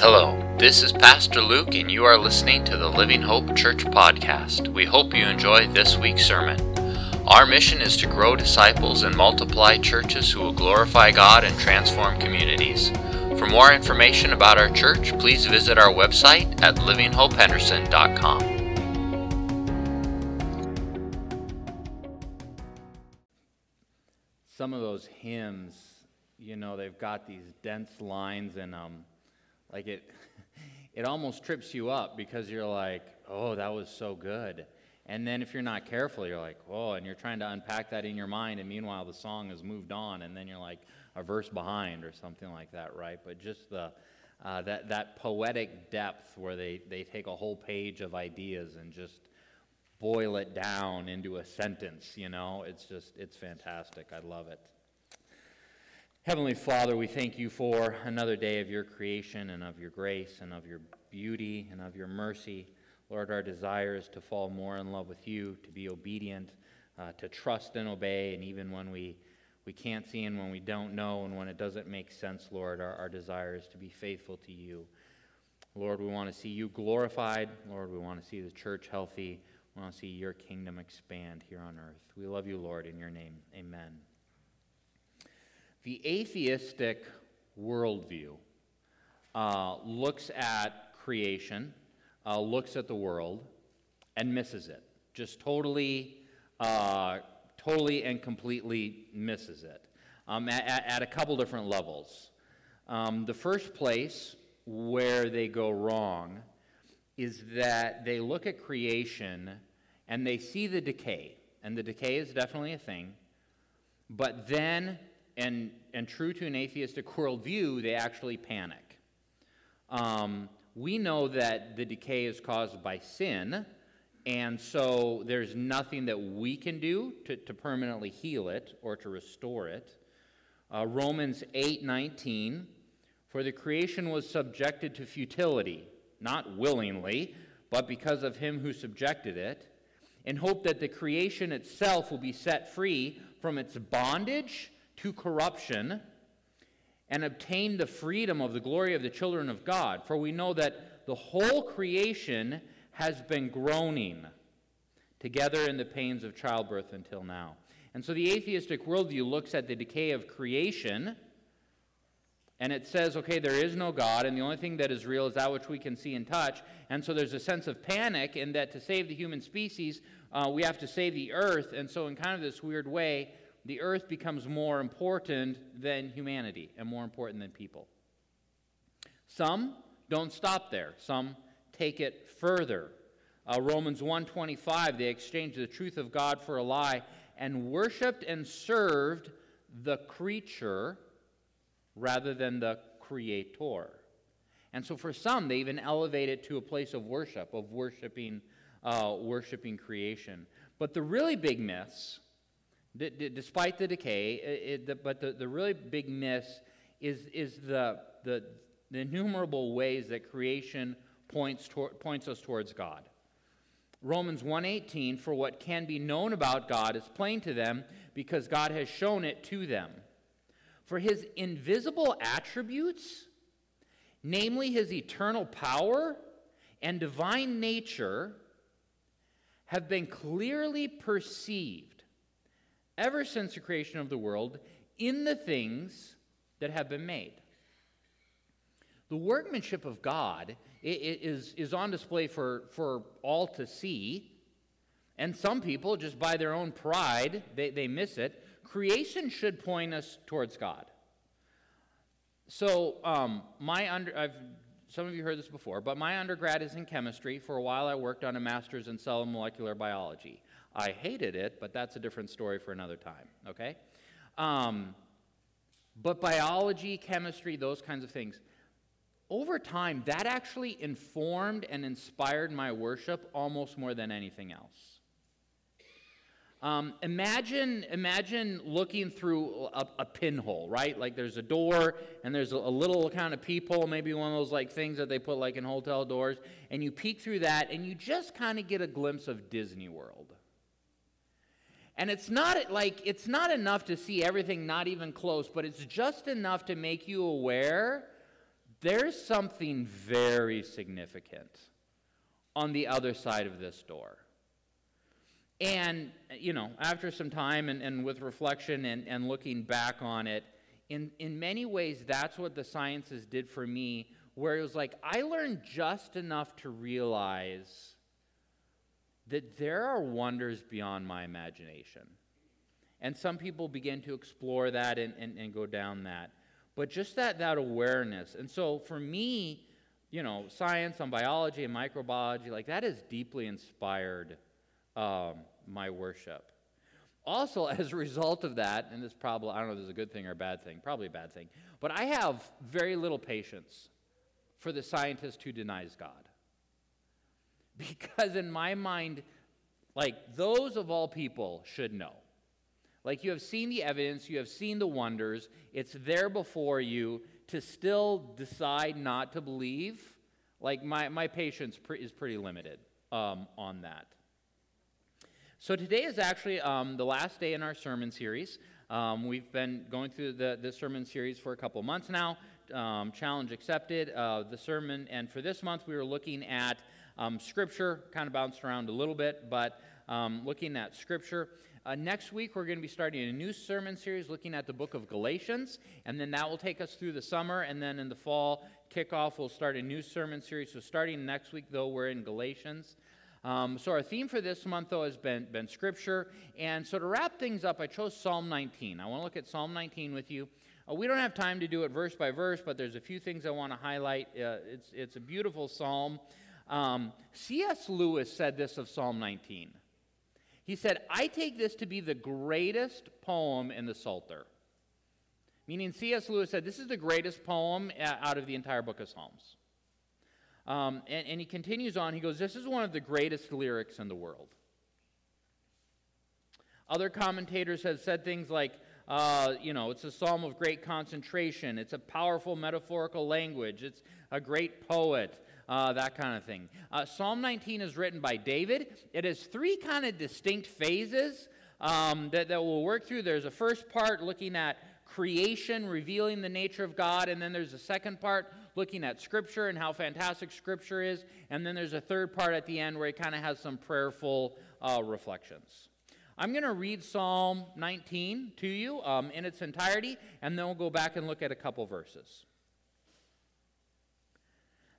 Hello, this is Pastor Luke, and you are listening to the Living Hope Church podcast. We hope you enjoy this week's sermon. Our mission is to grow disciples and multiply churches who will glorify God and transform communities. For more information about our church, please visit our website at livinghopehenderson.com. Some of those hymns, you know, they've got these dense lines in them. Like it, it almost trips you up because you're like, oh, that was so good. And then if you're not careful, you're like, oh, and you're trying to unpack that in your mind, and meanwhile the song has moved on, and then you're like a verse behind or something like that, right? But just the uh, that that poetic depth where they they take a whole page of ideas and just boil it down into a sentence, you know, it's just it's fantastic. I love it. Heavenly Father, we thank you for another day of your creation and of your grace and of your beauty and of your mercy. Lord, our desire is to fall more in love with you, to be obedient, uh, to trust and obey, and even when we, we can't see and when we don't know and when it doesn't make sense, Lord, our, our desire is to be faithful to you. Lord, we want to see you glorified. Lord, we want to see the church healthy. We want to see your kingdom expand here on earth. We love you, Lord, in your name. Amen. The atheistic worldview uh, looks at creation, uh, looks at the world, and misses it. Just totally, uh, totally and completely misses it um, at, at, a couple different levels. Um, the first place where they go wrong is that they look at creation and they see the decay, and the decay is definitely a thing, but then and, and true to an atheistic worldview, they actually panic. Um, we know that the decay is caused by sin, and so there's nothing that we can do to, to permanently heal it or to restore it. Uh, Romans 8 19, for the creation was subjected to futility, not willingly, but because of him who subjected it, in hope that the creation itself will be set free from its bondage to corruption and obtain the freedom of the glory of the children of God. For we know that the whole creation has been groaning together in the pains of childbirth until now. And so the atheistic worldview looks at the decay of creation and it says, okay, there is no God, and the only thing that is real is that which we can see and touch. And so there's a sense of panic in that to save the human species, uh, we have to save the earth. And so, in kind of this weird way, the earth becomes more important than humanity and more important than people. Some don't stop there. Some take it further. Uh, Romans 1:25 they exchanged the truth of God for a lie and worshiped and served the creature rather than the creator. And so for some they even elevate it to a place of worship, of worshiping uh, worshiping creation. But the really big myths D- d- despite the decay, it, the, but the, the really big miss is, is the, the, the innumerable ways that creation points, points us towards God. Romans 1:18 for what can be known about God is plain to them because God has shown it to them. For his invisible attributes, namely his eternal power and divine nature, have been clearly perceived ever since the creation of the world in the things that have been made. The workmanship of God is, is on display for, for all to see. And some people, just by their own pride, they, they miss it. Creation should point us towards God. So, um, my under, I've, some of you heard this before, but my undergrad is in chemistry. For a while, I worked on a master's in cell and molecular biology. I hated it, but that's a different story for another time, okay? Um, but biology, chemistry, those kinds of things, over time, that actually informed and inspired my worship almost more than anything else. Um, imagine, imagine looking through a, a, pinhole, right? Like there's a door and there's a, a, little kind of peephole, maybe one of those like things that they put like in hotel doors, and you peek through that and you just kind of get a glimpse of Disney World. And it's not like it's not enough to see everything not even close, but it's just enough to make you aware there's something very significant on the other side of this door. And, you know, after some time and, and with reflection and, and looking back on it, in, in many ways, that's what the sciences did for me, where it was like, I learned just enough to realize that there are wonders beyond my imagination. And some people begin to explore that and, and, and go down that. But just that, that awareness. And so for me, you know, science on biology and microbiology, like that has deeply inspired um, my worship. Also, as a result of that, and this probably, I don't know if this is a good thing or a bad thing, probably a bad thing, but I have very little patience for the scientist who denies God. Because in my mind, like those of all people should know. Like you have seen the evidence, you have seen the wonders, it's there before you to still decide not to believe. Like my, my patience pre- is pretty limited um, on that. So today is actually um, the last day in our sermon series. Um, we've been going through the, the sermon series for a couple months now. Um, challenge accepted, uh, the sermon, and for this month we were looking at um, Scripture, kind of bounced around a little bit, but um, looking at Scripture. Uh, next week, we're going to be starting a new sermon series looking at the book of Galatians, and then that will take us through the summer. And then in the fall kickoff, we'll start a new sermon series. So, starting next week, though, we're in Galatians. Um, so, our theme for this month, though, has been, been Scripture. And so, to wrap things up, I chose Psalm 19. I want to look at Psalm 19 with you. Uh, we don't have time to do it verse by verse, but there's a few things I want to highlight. Uh, it's, it's a beautiful psalm. Um, C.S. Lewis said this of Psalm 19. He said, I take this to be the greatest poem in the Psalter. Meaning, C.S. Lewis said, This is the greatest poem uh, out of the entire book of Psalms. Um, and, and he continues on, he goes, This is one of the greatest lyrics in the world. Other commentators have said things like, uh, you know, it's a psalm of great concentration. It's a powerful metaphorical language. It's a great poet uh, that kind of thing. Uh, Psalm 19 is written by David. It has three kind of distinct phases um, that, that we'll work through. There's a first part looking at creation, revealing the nature of God, and then there's a second part looking at Scripture and how fantastic Scripture is, and then there's a third part at the end where he kind of has some prayerful uh, reflections. I'm going to read Psalm 19 to you um, in its entirety, and then we'll go back and look at a couple verses.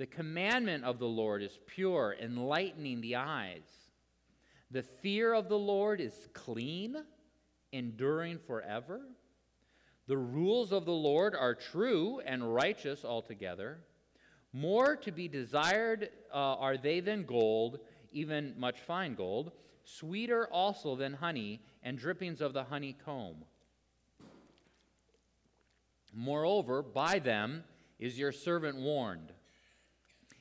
The commandment of the Lord is pure, enlightening the eyes. The fear of the Lord is clean, enduring forever. The rules of the Lord are true and righteous altogether. More to be desired uh, are they than gold, even much fine gold, sweeter also than honey and drippings of the honeycomb. Moreover, by them is your servant warned.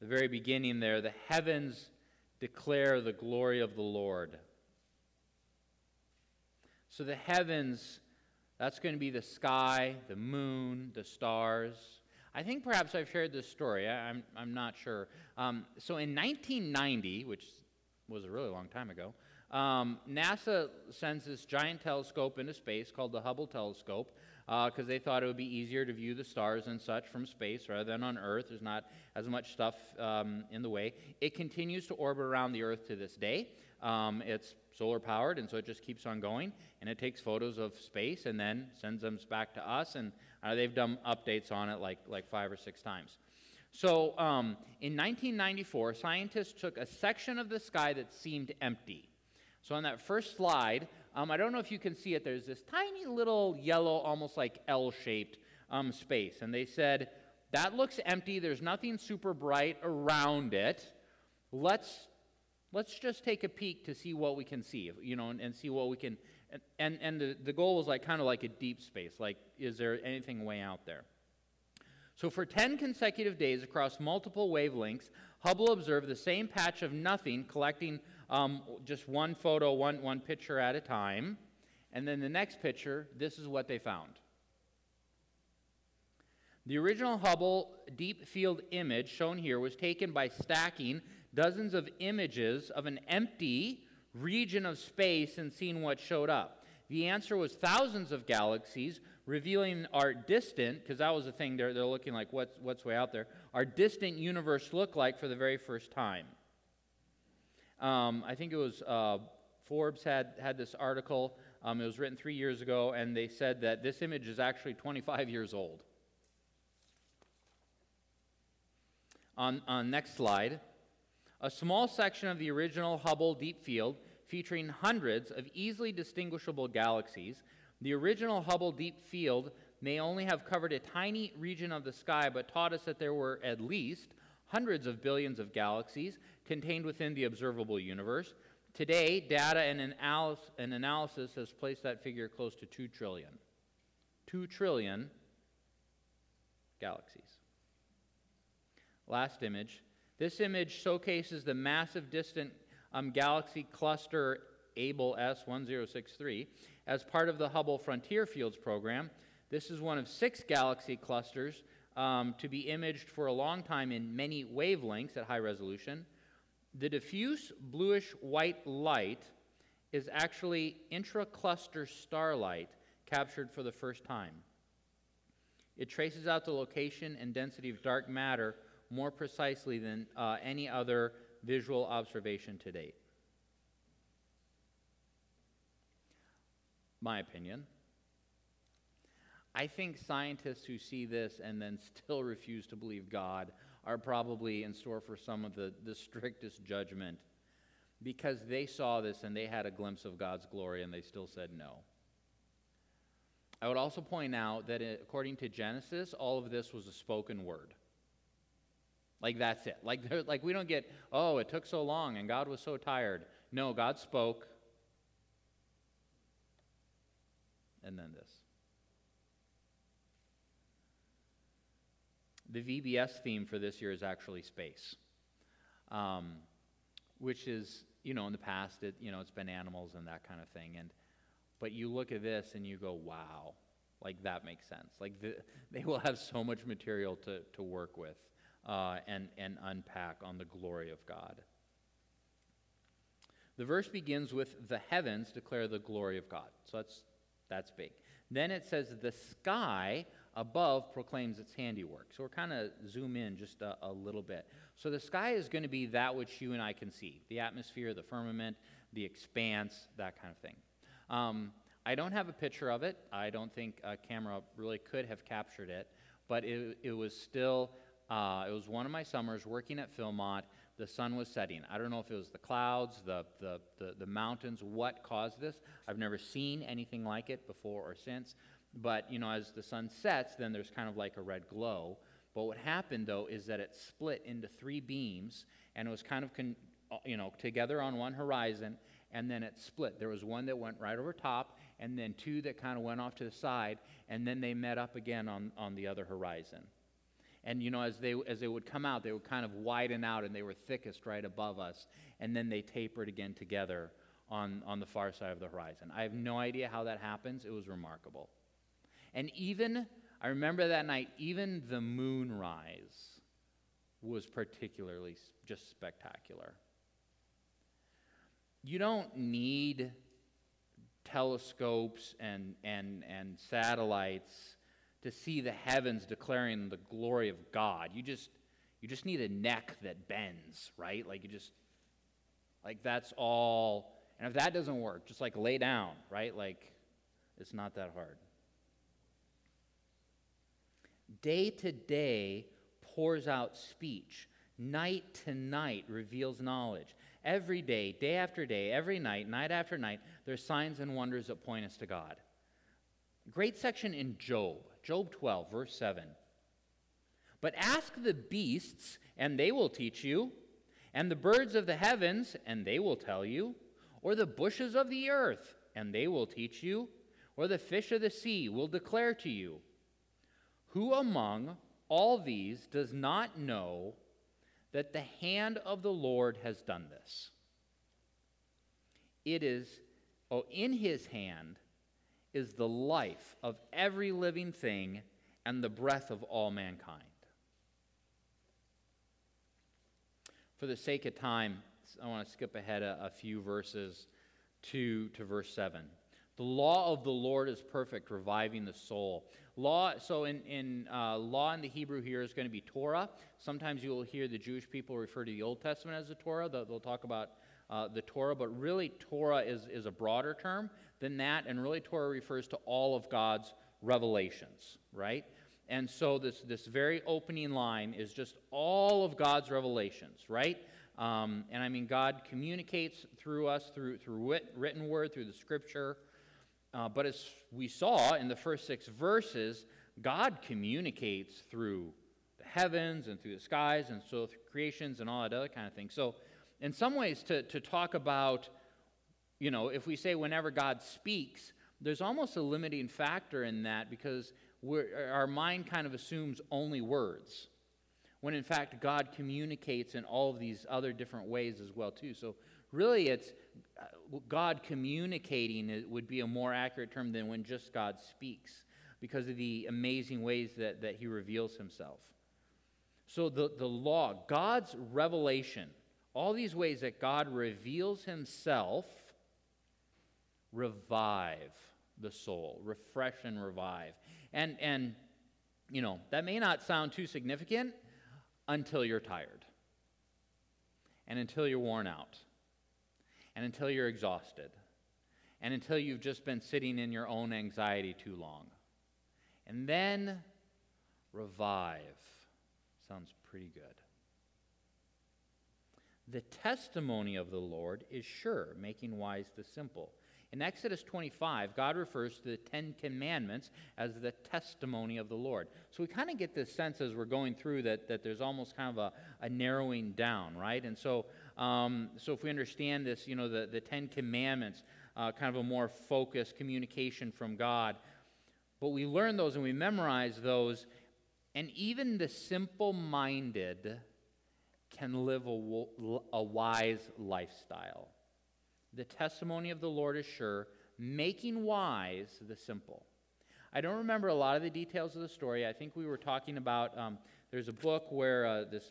The very beginning there, the heavens declare the glory of the Lord. So the heavens, that's going to be the sky, the moon, the stars. I think perhaps I've shared this story. I, am I'm, I'm not sure. Um, so in 1990, which was a really long time ago, um, NASA sends this giant telescope into space called the Hubble telescope because uh, they thought it would be easier to view the stars and such from space rather than on Earth. There's not as much stuff um, in the way. It continues to orbit around the Earth to this day. Um, it's solar powered, and so it just keeps on going. And it takes photos of space and then sends them back to us. And uh, they've done updates on it like, like five or six times. So um, in 1994, scientists took a section of the sky that seemed empty. So on that first slide, um, I don't know if you can see it, there's this tiny little yellow, almost like L shaped um, space. And they said, that looks empty, there's nothing super bright around it. Let's let's just take a peek to see what we can see, you know, and, and see what we can. And, and, and the, the goal was like kind of like a deep space, like, is there anything way out there? So, for 10 consecutive days across multiple wavelengths, Hubble observed the same patch of nothing, collecting um, just one photo, one, one picture at a time. And then the next picture, this is what they found. The original Hubble deep field image shown here was taken by stacking dozens of images of an empty region of space and seeing what showed up. The answer was thousands of galaxies, revealing our distant, because that was the thing they're, they're looking like, what's, what's way out there, our distant universe looked like for the very first time. Um, I think it was uh, Forbes had, had this article. Um, it was written three years ago, and they said that this image is actually 25 years old. On, on next slide, a small section of the original Hubble Deep Field featuring hundreds of easily distinguishable galaxies. The original Hubble Deep Field may only have covered a tiny region of the sky, but taught us that there were at least hundreds of billions of galaxies contained within the observable universe. Today, data and, an analysis has placed that figure close to 2 trillion. 2 trillion galaxies. Last image this image showcases the massive distant um, galaxy cluster Abell S1063 as part of the Hubble Frontier Fields program. This is one of six galaxy clusters um, to be imaged for a long time in many wavelengths at high resolution. The diffuse bluish white light is actually intra-cluster starlight captured for the first time. It traces out the location and density of dark matter more precisely than uh, any other visual observation to date. My opinion. I think scientists who see this and then still refuse to believe God are probably in store for some of the, the strictest judgment because they saw this and they had a glimpse of God's glory and they still said no. I would also point out that according to Genesis, all of this was a spoken word. Like that's it. Like, like we don't get, oh, it took so long and God was so tired. No, God spoke. And then this. The VBS theme for this year is actually space, um, which is, you know, in the past, it, you know, it's been animals and that kind of thing. And, but you look at this and you go, wow, like that makes sense. Like the, they will have so much material to, to work with uh, and, and unpack on the glory of God. The verse begins with the heavens declare the glory of God. So that's, that's big. Then it says the sky above proclaims its handiwork. So we're kind of zoom in just a, a, little bit. So the sky is going to be that which you and I can see the atmosphere, the firmament, the expanse, that kind of thing. Um, I don't have a picture of it. I don't think a camera really could have captured it, but it, it was still uh, it was one of my summers working at Philmont. The sun was setting. I don't know if it was the clouds, the, the, the, the, mountains, what caused this. I've never seen anything like it before or since. But, you know, as the sun sets, then there's kind of like a red glow. But what happened, though, is that it split into three beams, and it was kind of, con- uh, you know, together on one horizon, and then it split. There was one that went right over top, and then two that kind of went off to the side, and then they met up again on, on the other horizon. And, you know, as they, as they would come out, they would kind of widen out and they were thickest right above us. And then they tapered again together on, on the far side of the horizon. I have no idea how that happens. It was remarkable. And even I remember that night, even the moonrise was particularly just spectacular. You don't need telescopes and, and, and satellites to see the heavens declaring the glory of God. You just, you just need a neck that bends, right? Like you just, like that's all. And if that doesn't work, just like lay down, right? Like it's not that hard. Day to day pours out speech. Night to night reveals knowledge. Every day, day after day, every night, night after night, there's signs and wonders that point us to God. Great section in Job, Job 12, verse 7. But ask the beasts, and they will teach you, and the birds of the heavens, and they will tell you, or the bushes of the earth, and they will teach you, or the fish of the sea will declare to you. Who among all these does not know that the hand of the Lord has done this? It is, oh, in his hand is the life of every living thing and the breath of all mankind. For the sake of time, I want to skip ahead a, a few verses to, to verse 7. The law of the Lord is perfect, reviving the soul. Law, so in, in uh, law in the Hebrew here is going to be Torah. Sometimes you will hear the Jewish people refer to the Old Testament as the Torah. They'll, they'll talk about uh, the Torah, but really Torah is, is a broader term than that, and really Torah refers to all of God's revelations, right? And so this, this very opening line is just all of God's revelations, right? Um, and I mean, God communicates through us, through, through written word, through the scripture. Uh, but as we saw in the first six verses, God communicates through the heavens and through the skies and so through creations and all that other kind of thing. So, in some ways, to, to talk about, you know, if we say whenever God speaks, there's almost a limiting factor in that because our mind kind of assumes only words when in fact God communicates in all of these other different ways as well too. So really it's uh, God communicating would be a more accurate term than when just God speaks because of the amazing ways that, that he reveals himself. So, the, the law, God's revelation, all these ways that God reveals himself, revive the soul, refresh and revive. And, and, you know, that may not sound too significant until you're tired, and until you're worn out and until you're exhausted, and until you've just been sitting in your own anxiety too long. And then revive. Sounds pretty good. The testimony of the Lord is sure, making wise the simple. In Exodus 25, God refers to the Ten Commandments as the testimony of the Lord. So we kind of get this sense as we're going through that, that there's almost kind of a, a narrowing down, right? And so, um, so if we understand this, you know, the, the Ten Commandments, uh, kind of a more focused communication from God, but we learn those and we memorize those, and even the simple minded can live a, a wise lifestyle. The testimony of the Lord is sure, making wise the simple. I don't remember a lot of the details of the story. I think we were talking about um, there's a book where uh, this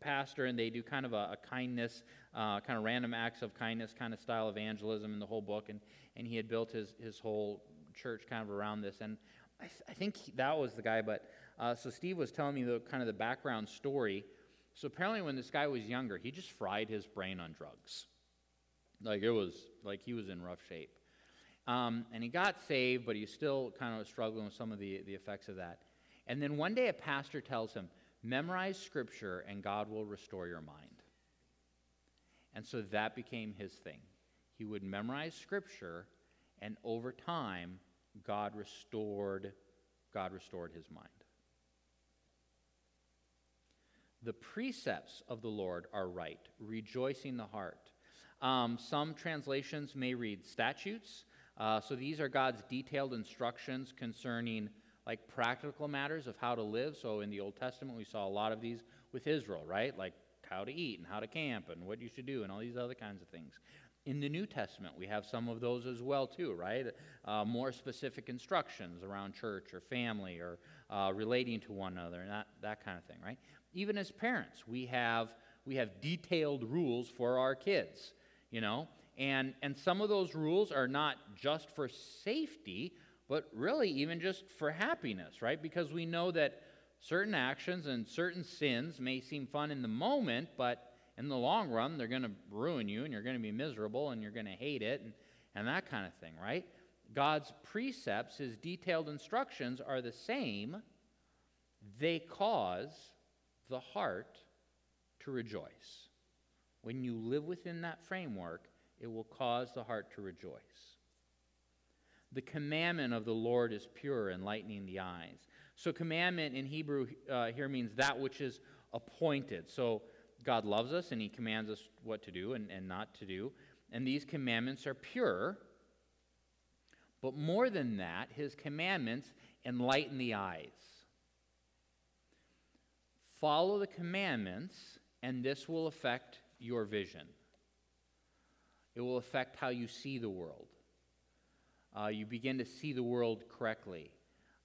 pastor and they do kind of a, a kindness, uh, kind of random acts of kindness kind of style evangelism in the whole book, and, and he had built his, his whole church kind of around this. And I, th- I think he, that was the guy, but uh, so Steve was telling me the kind of the background story. So apparently, when this guy was younger, he just fried his brain on drugs. Like it was, like he was in rough shape. Um, and he got saved, but he's still kind of struggling with some of the, the effects of that. And then one day a pastor tells him, memorize scripture and God will restore your mind. And so that became his thing. He would memorize scripture, and over time, God restored, God restored his mind. The precepts of the Lord are right, rejoicing the heart. Um, some translations may read statutes. Uh, so these are God's detailed instructions concerning like practical matters of how to live. So in the Old Testament, we saw a lot of these with Israel, right? Like how to eat and how to camp and what you should do and all these other kinds of things. In the New Testament, we have some of those as well, too, right? Uh, more specific instructions around church or family or uh, relating to one another and that, that kind of thing, right? Even as parents, we have, we have detailed rules for our kids, you know? And, and some of those rules are not just for safety, but really even just for happiness, right? Because we know that certain actions and certain sins may seem fun in the moment, but in the long run, they're going to ruin you and you're going to be miserable and you're going to hate it and, and that kind of thing, right? God's precepts, his detailed instructions are the same. They cause the heart to rejoice. When you live within that framework, it will cause the heart to rejoice. The commandment of the Lord is pure, enlightening the eyes. So, commandment in Hebrew uh, here means that which is appointed. So, God loves us and He commands us what to do and, and not to do. And these commandments are pure. But more than that, His commandments enlighten the eyes. Follow the commandments, and this will affect your vision. It will affect how you see the world. Uh, you begin to see the world correctly.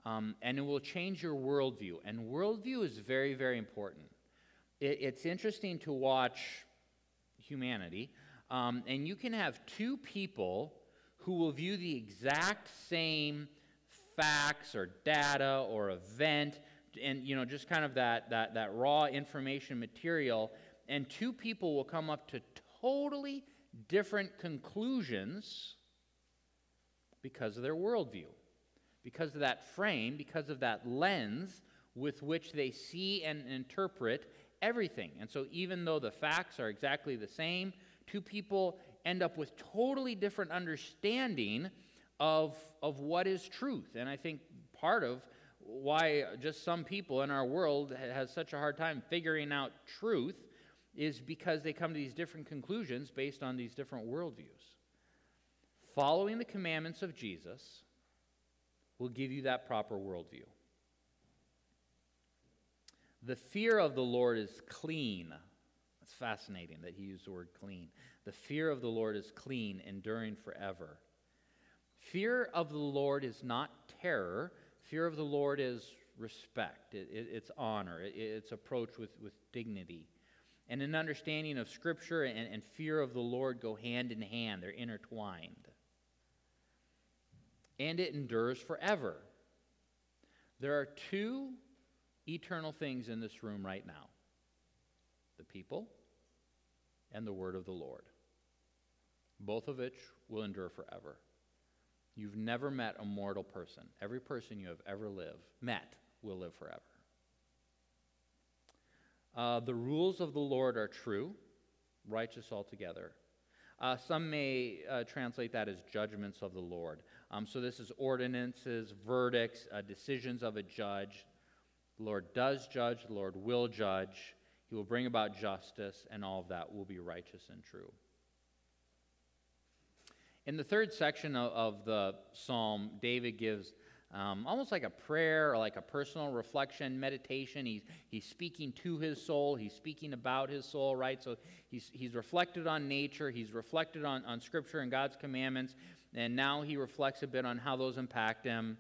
Um, and it will change your worldview. And worldview is very, very important. It, it's interesting to watch humanity, um, and you can have two people who will view the exact same facts or data or event and you know just kind of that, that, that raw information material and two people will come up to totally different conclusions because of their worldview because of that frame, because of that lens with which they see and interpret everything. And so, even though the facts are exactly the same, two people end up with totally different understanding of, of what is truth. And I think part of why just some people in our world has such a hard time figuring out truth is because they come to these different conclusions based on these different worldviews. Following the commandments of Jesus will give you that proper worldview. The fear of the Lord is clean. It's fascinating that he used the word clean. The fear of the Lord is clean, enduring forever. Fear of the Lord is not terror. Fear of the Lord is respect, it, it, it's honor, it, it's approach with, with dignity. And an understanding of Scripture and, and fear of the Lord go hand in hand, they're intertwined and it endures forever. There are two eternal things in this room right now the people and the word of the Lord, both of which will endure forever. You've never met a mortal person. Every person you have ever lived, met, will live forever. Uh, the rules of the Lord are true, righteous altogether. Uh, some may uh, translate that as judgments of the Lord. Um, so this is ordinances, verdicts, uh, decisions of a judge. The Lord does judge, the Lord will judge. He will bring about justice, and all of that will be righteous and true. In the third section of, of the psalm, David gives um, almost like a prayer or like a personal reflection, meditation. He's, he's speaking to his soul, he's speaking about his soul, right? So he's, he's reflected on nature, he's reflected on, on Scripture and God's commandments, and now he reflects a bit on how those impact him.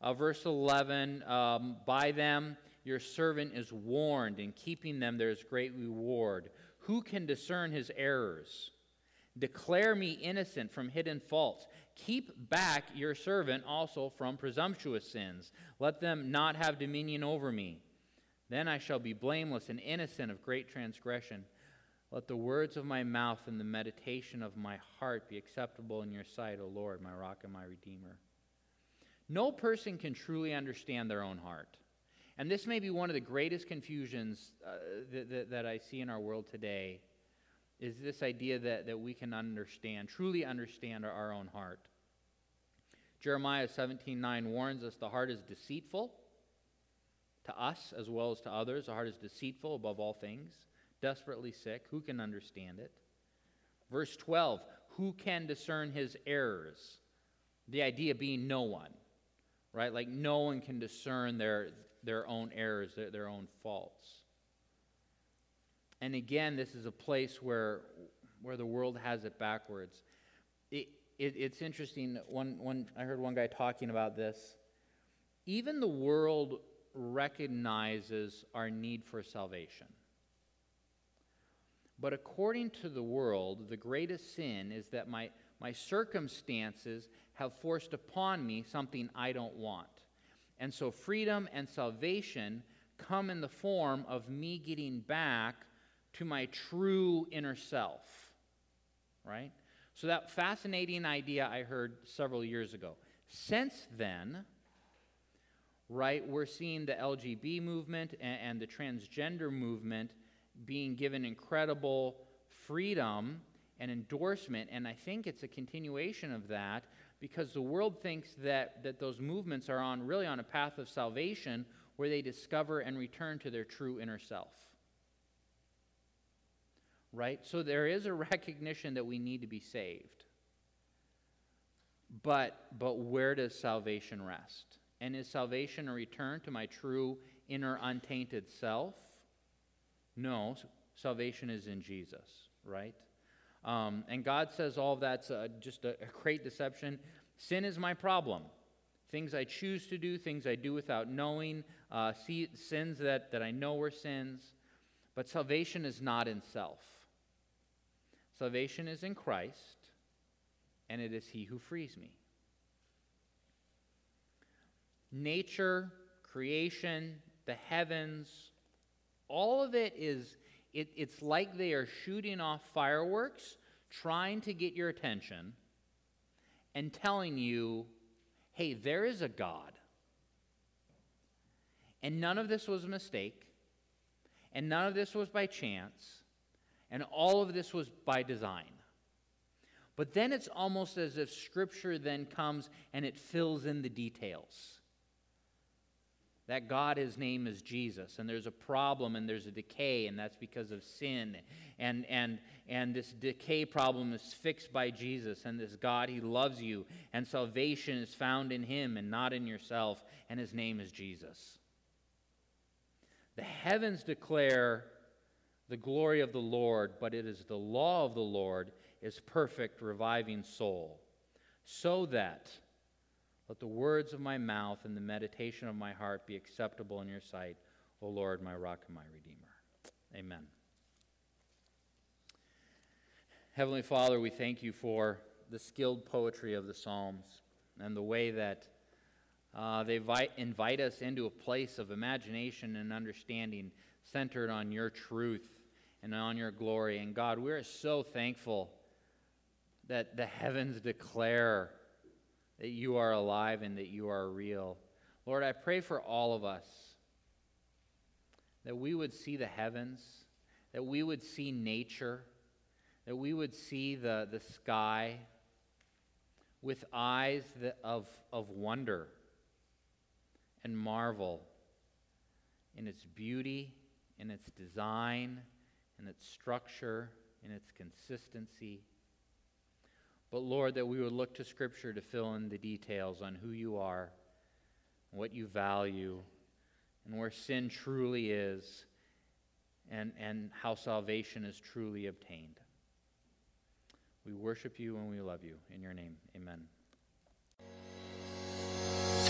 Uh, verse 11 um, By them your servant is warned, in keeping them there is great reward. Who can discern his errors? Declare me innocent from hidden faults. Keep back your servant also from presumptuous sins. Let them not have dominion over me. Then I shall be blameless and innocent of great transgression. Let the words of my mouth and the meditation of my heart be acceptable in your sight, O Lord, my rock and my redeemer. No person can truly understand their own heart. And this may be one of the greatest confusions uh, that, that, that I see in our world today is this idea that, that we can understand, truly understand our, own heart. Jeremiah 17:9 warns us the heart is deceitful to us as well as to others. The heart is deceitful above all things, desperately sick. Who can understand it? Verse 12, who can discern his errors? The idea being no one, right? Like no one can discern their, their own errors, their, their own faults. And again, this is a place where where the world has it backwards. It, it, it's interesting. One, one, I heard one guy talking about this. Even the world recognizes our need for salvation. But according to the world, the greatest sin is that my, my circumstances have forced upon me something I don't want. And so freedom and salvation come in the form of me getting back to my true inner self. Right? So, that fascinating idea I heard several years ago. Since then, right, we're seeing the LGB movement and, and the transgender movement being given incredible freedom and endorsement. And I think it's a continuation of that because the world thinks that, that those movements are on really on a path of salvation where they discover and return to their true inner self. Right? So there is a recognition that we need to be saved. But, but where does salvation rest? And is salvation a return to my true inner untainted self? No, salvation is in Jesus, right? Um, and God says all of that's uh, just a, a great deception. Sin is my problem. Things I choose to do, things I do without knowing, uh, see, sins that, that I know are sins. But salvation is not in self. Salvation is in Christ, and it is He who frees me. Nature, creation, the heavens, all of it is, it, it's like they are shooting off fireworks, trying to get your attention, and telling you, hey, there is a God. And none of this was a mistake, and none of this was by chance, and all of this was by design. But then it's almost as if Scripture then comes and it fills in the details that God, his name is Jesus, and there's a problem and there's a decay, and that's because of sin. And, and, and this decay problem is fixed by Jesus, and this God, he loves you, and salvation is found in him and not in yourself, and his name is Jesus. The heavens declare the glory of the Lord, but it is the law of the Lord is perfect, reviving soul, so that let the words of my mouth and the meditation of my heart be acceptable in your sight, O Lord, my rock and my redeemer. Amen. Heavenly Father, we thank you for the skilled poetry of the Psalms and the way that uh, they invite, invite us into a place of imagination and understanding centered on your truth and on your glory. And God, we are so thankful that the heavens declare that you are alive and that you are real. Lord, I pray for all of us that we would see the heavens, that we would see nature, that we would see the, the sky with eyes that, of, of wonder and marvel in its beauty, in its design, in its structure, in its consistency. But Lord, that we would look to Scripture to fill in the details on who you are, what you value, and where sin truly is, and, and how salvation is truly obtained. We worship you and we love you. In your name, amen.